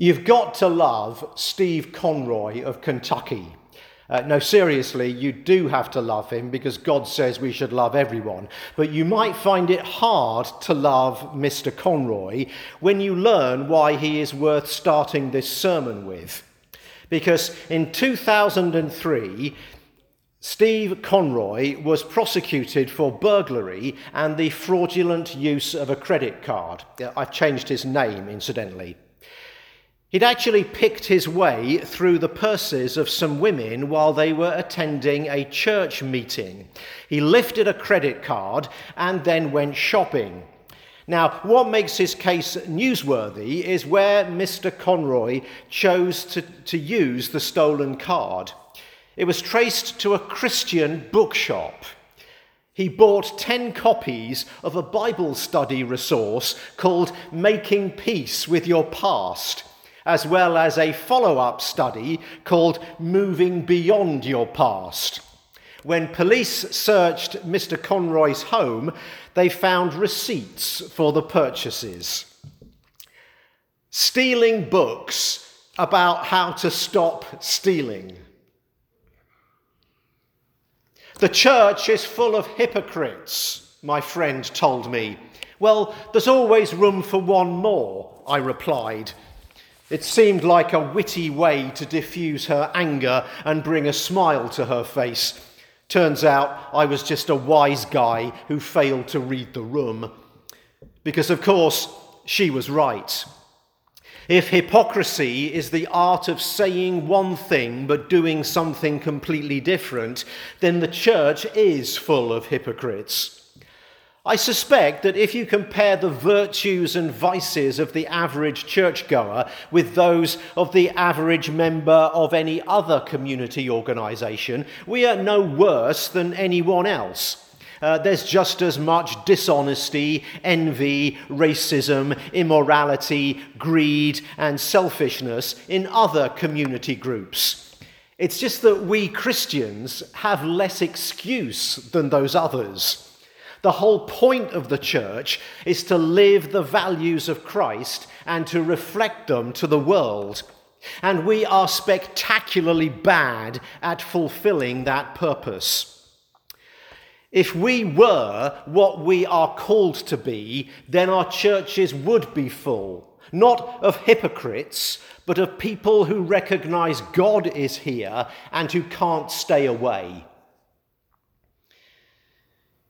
You've got to love Steve Conroy of Kentucky. Uh, no, seriously, you do have to love him because God says we should love everyone. But you might find it hard to love Mr. Conroy when you learn why he is worth starting this sermon with. Because in 2003, Steve Conroy was prosecuted for burglary and the fraudulent use of a credit card. I've changed his name, incidentally. He'd actually picked his way through the purses of some women while they were attending a church meeting. He lifted a credit card and then went shopping. Now, what makes his case newsworthy is where Mr. Conroy chose to, to use the stolen card. It was traced to a Christian bookshop. He bought 10 copies of a Bible study resource called Making Peace with Your Past as well as a follow up study called Moving Beyond Your Past. When police searched Mr. Conroy's home, they found receipts for the purchases. Stealing books about how to stop stealing. The church is full of hypocrites, my friend told me. Well, there's always room for one more, I replied, it seemed like a witty way to diffuse her anger and bring a smile to her face. Turns out I was just a wise guy who failed to read the room. Because, of course, she was right. If hypocrisy is the art of saying one thing but doing something completely different, then the church is full of hypocrites. I suspect that if you compare the virtues and vices of the average churchgoer with those of the average member of any other community organisation, we are no worse than anyone else. Uh, there's just as much dishonesty, envy, racism, immorality, greed, and selfishness in other community groups. It's just that we Christians have less excuse than those others. The whole point of the church is to live the values of Christ and to reflect them to the world. And we are spectacularly bad at fulfilling that purpose. If we were what we are called to be, then our churches would be full, not of hypocrites, but of people who recognize God is here and who can't stay away.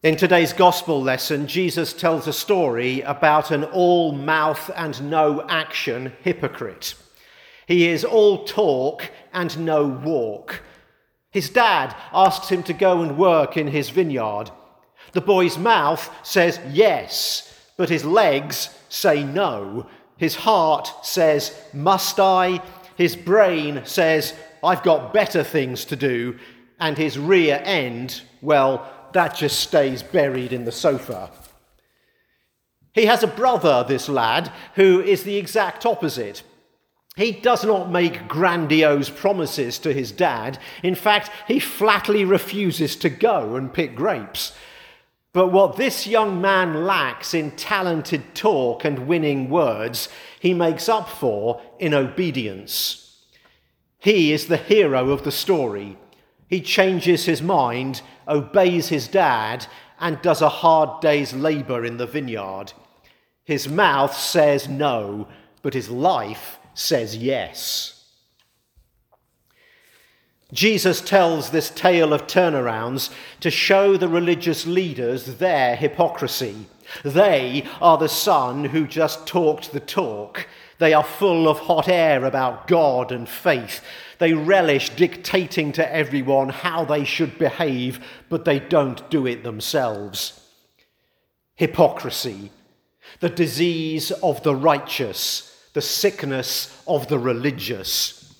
In today's gospel lesson, Jesus tells a story about an all mouth and no action hypocrite. He is all talk and no walk. His dad asks him to go and work in his vineyard. The boy's mouth says yes, but his legs say no. His heart says, Must I? His brain says, I've got better things to do. And his rear end, well, that just stays buried in the sofa. He has a brother, this lad, who is the exact opposite. He does not make grandiose promises to his dad. In fact, he flatly refuses to go and pick grapes. But what this young man lacks in talented talk and winning words, he makes up for in obedience. He is the hero of the story. He changes his mind obeys his dad, and does a hard day's labour in the vineyard. His mouth says no, but his life says yes. Jesus tells this tale of turnarounds to show the religious leaders their hypocrisy. They are the son who just talked the talk. They are full of hot air about God and faith. They relish dictating to everyone how they should behave, but they don't do it themselves. Hypocrisy, the disease of the righteous, the sickness of the religious.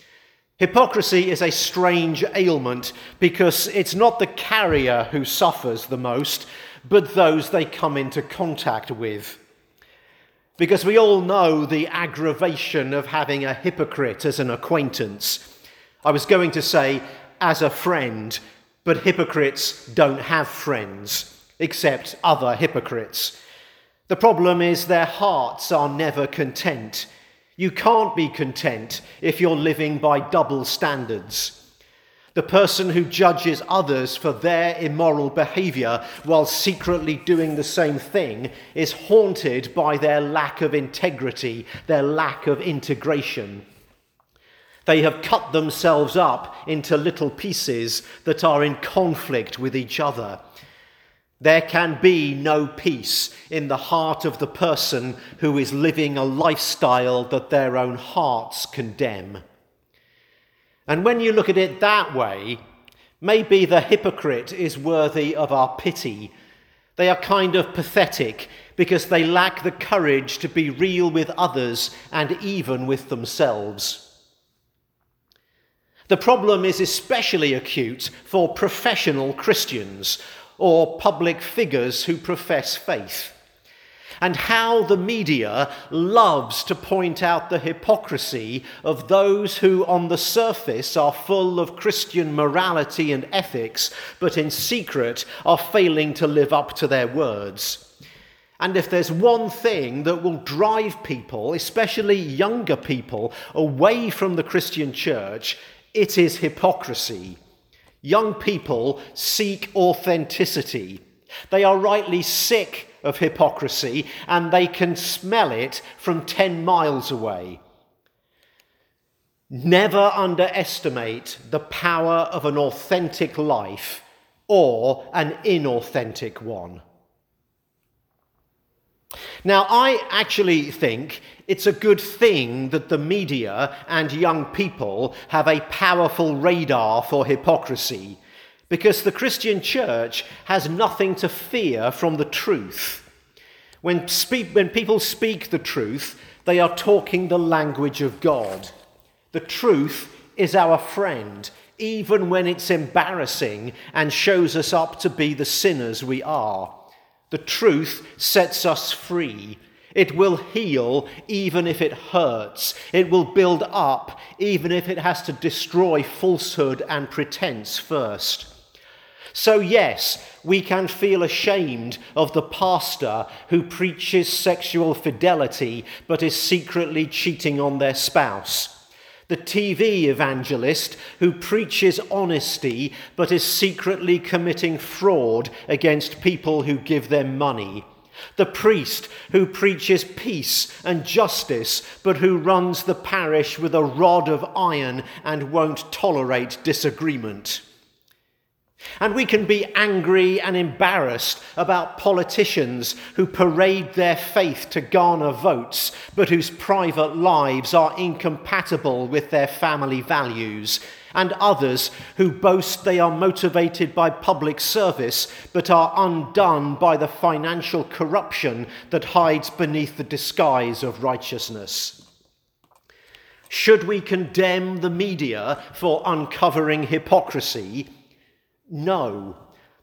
Hypocrisy is a strange ailment because it's not the carrier who suffers the most, but those they come into contact with. Because we all know the aggravation of having a hypocrite as an acquaintance. I was going to say, as a friend, but hypocrites don't have friends, except other hypocrites. The problem is their hearts are never content. You can't be content if you're living by double standards. The person who judges others for their immoral behavior while secretly doing the same thing is haunted by their lack of integrity, their lack of integration. They have cut themselves up into little pieces that are in conflict with each other. There can be no peace in the heart of the person who is living a lifestyle that their own hearts condemn. And when you look at it that way, maybe the hypocrite is worthy of our pity. They are kind of pathetic because they lack the courage to be real with others and even with themselves. The problem is especially acute for professional Christians or public figures who profess faith and how the media loves to point out the hypocrisy of those who, on the surface, are full of Christian morality and ethics, but in secret are failing to live up to their words. And if there's one thing that will drive people, especially younger people, away from the Christian church, it is hypocrisy. Young people seek authenticity. They are rightly sick of hypocrisy, and they can smell it from 10 miles away. Never underestimate the power of an authentic life or an inauthentic one. Now, I actually think it's a good thing that the media and young people have a powerful radar for hypocrisy because the Christian church has nothing to fear from the truth. When, speak, when people speak the truth, they are talking the language of God. The truth is our friend, even when it's embarrassing and shows us up to be the sinners we are. The truth sets us free. It will heal even if it hurts. It will build up even if it has to destroy falsehood and pretense first. So, yes, we can feel ashamed of the pastor who preaches sexual fidelity but is secretly cheating on their spouse. The TV evangelist who preaches honesty but is secretly committing fraud against people who give them money. The priest who preaches peace and justice but who runs the parish with a rod of iron and won't tolerate disagreement. And we can be angry and embarrassed about politicians who parade their faith to garner votes, but whose private lives are incompatible with their family values, and others who boast they are motivated by public service, but are undone by the financial corruption that hides beneath the disguise of righteousness. Should we condemn the media for uncovering hypocrisy? No,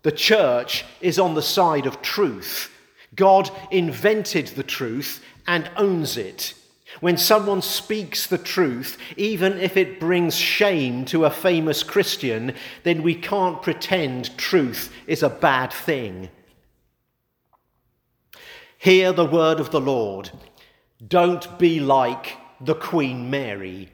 the church is on the side of truth. God invented the truth and owns it. When someone speaks the truth, even if it brings shame to a famous Christian, then we can't pretend truth is a bad thing. Hear the word of the Lord. Don't be like the Queen Mary.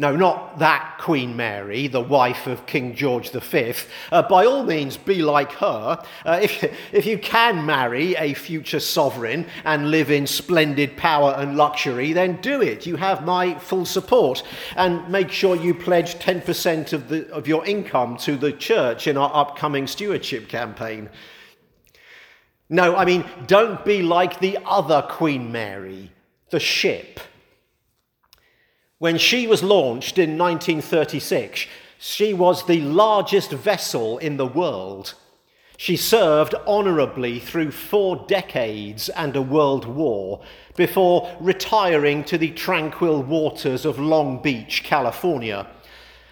No, not that Queen Mary, the wife of King George V. Uh, by all means, be like her. Uh, if, if you can marry a future sovereign and live in splendid power and luxury, then do it. You have my full support. And make sure you pledge 10% of, the, of your income to the church in our upcoming stewardship campaign. No, I mean, don't be like the other Queen Mary, the ship. When she was launched in 1936, she was the largest vessel in the world. She served honourably through four decades and a world war before retiring to the tranquil waters of Long Beach, California.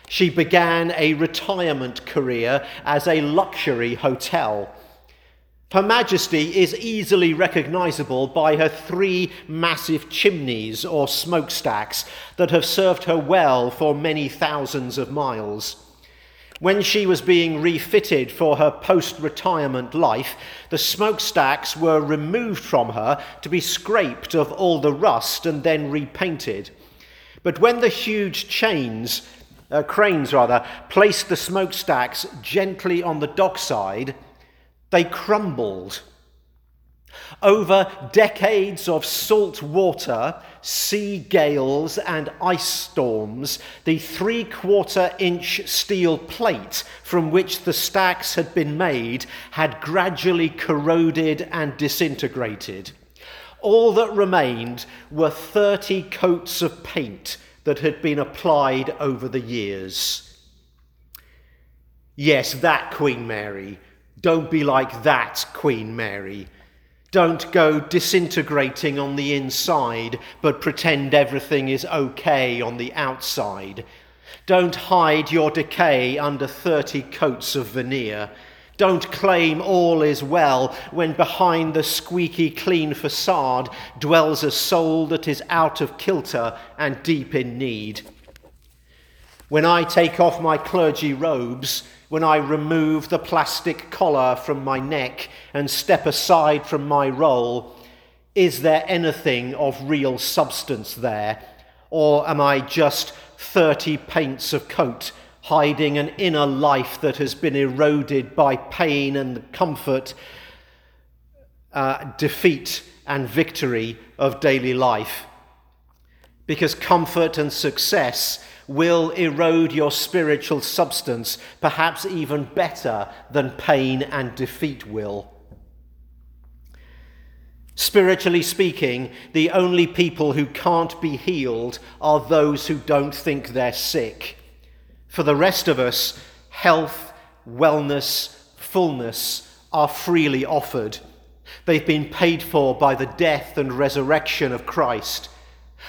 She began a retirement career as a luxury hotel her Majesty is easily recognizable by her three massive chimneys or smokestacks that have served her well for many thousands of miles. When she was being refitted for her post retirement life, the smokestacks were removed from her to be scraped of all the rust and then repainted. But when the huge chains, uh, cranes rather, placed the smokestacks gently on the dockside, they crumbled over decades of salt water, sea gales, and ice storms, the three quarter inch steel plate from which the stacks had been made had gradually corroded and disintegrated. All that remained were 30 coats of paint that had been applied over the years. Yes, that Queen Mary. Don't be like that, Queen Mary. Don't go disintegrating on the inside, but pretend everything is okay on the outside. Don't hide your decay under 30 coats of veneer. Don't claim all is well when behind the squeaky clean facade dwells a soul that is out of kilter and deep in need. When I take off my clergy robes, when I remove the plastic collar from my neck and step aside from my role, is there anything of real substance there? Or am I just 30 paints of coat hiding an inner life that has been eroded by pain and comfort, uh, defeat and victory of daily life? Because comfort and success will erode your spiritual substance, perhaps even better than pain and defeat will. Spiritually speaking, the only people who can't be healed are those who don't think they're sick. For the rest of us, health, wellness, fullness are freely offered. They've been paid for by the death and resurrection of Christ.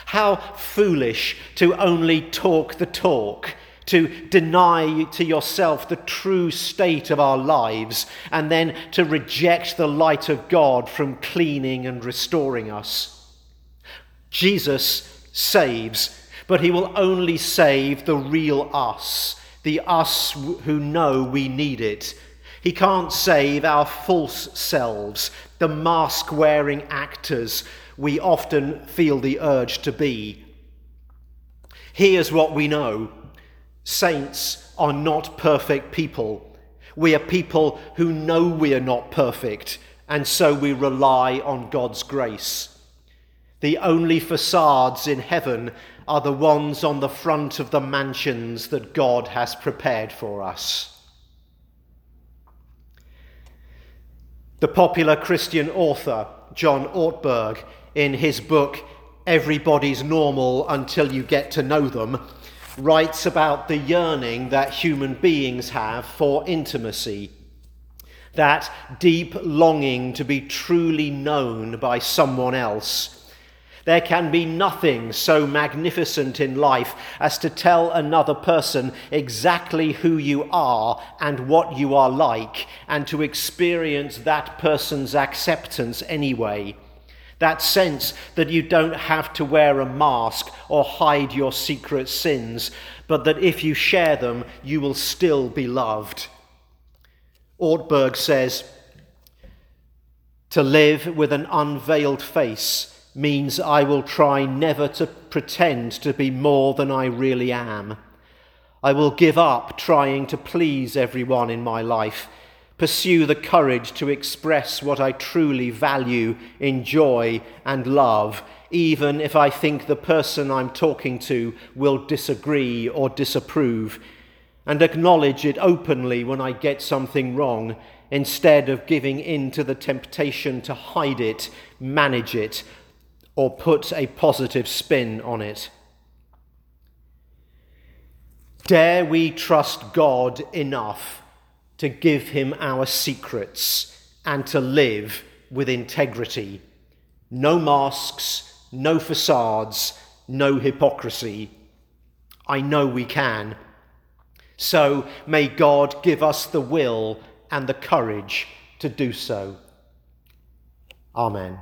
How foolish to only talk the talk, to deny to yourself the true state of our lives, and then to reject the light of God from cleaning and restoring us. Jesus saves, but he will only save the real us, the us who know we need it. He can't save our false selves, the mask wearing actors we often feel the urge to be. Here's what we know saints are not perfect people. We are people who know we are not perfect, and so we rely on God's grace. The only facades in heaven are the ones on the front of the mansions that God has prepared for us. The popular Christian author, John Ortberg, in his book, Everybody's Normal Until You Get to Know Them, writes about the yearning that human beings have for intimacy, that deep longing to be truly known by someone else. There can be nothing so magnificent in life as to tell another person exactly who you are and what you are like, and to experience that person's acceptance anyway. That sense that you don't have to wear a mask or hide your secret sins, but that if you share them, you will still be loved. Ortberg says, To live with an unveiled face means I will try never to pretend to be more than I really am. I will give up trying to please everyone in my life pursue the courage to express what I truly value, enjoy, and love, even if I think the person I'm talking to will disagree or disapprove, and acknowledge it openly when I get something wrong, instead of giving in to the temptation to hide it, manage it, or put a positive spin on it. Dare we trust God enough? to give him our secrets and to live with integrity. No masks, no facades, no hypocrisy. I know we can. So may God give us the will and the courage to do so. Amen.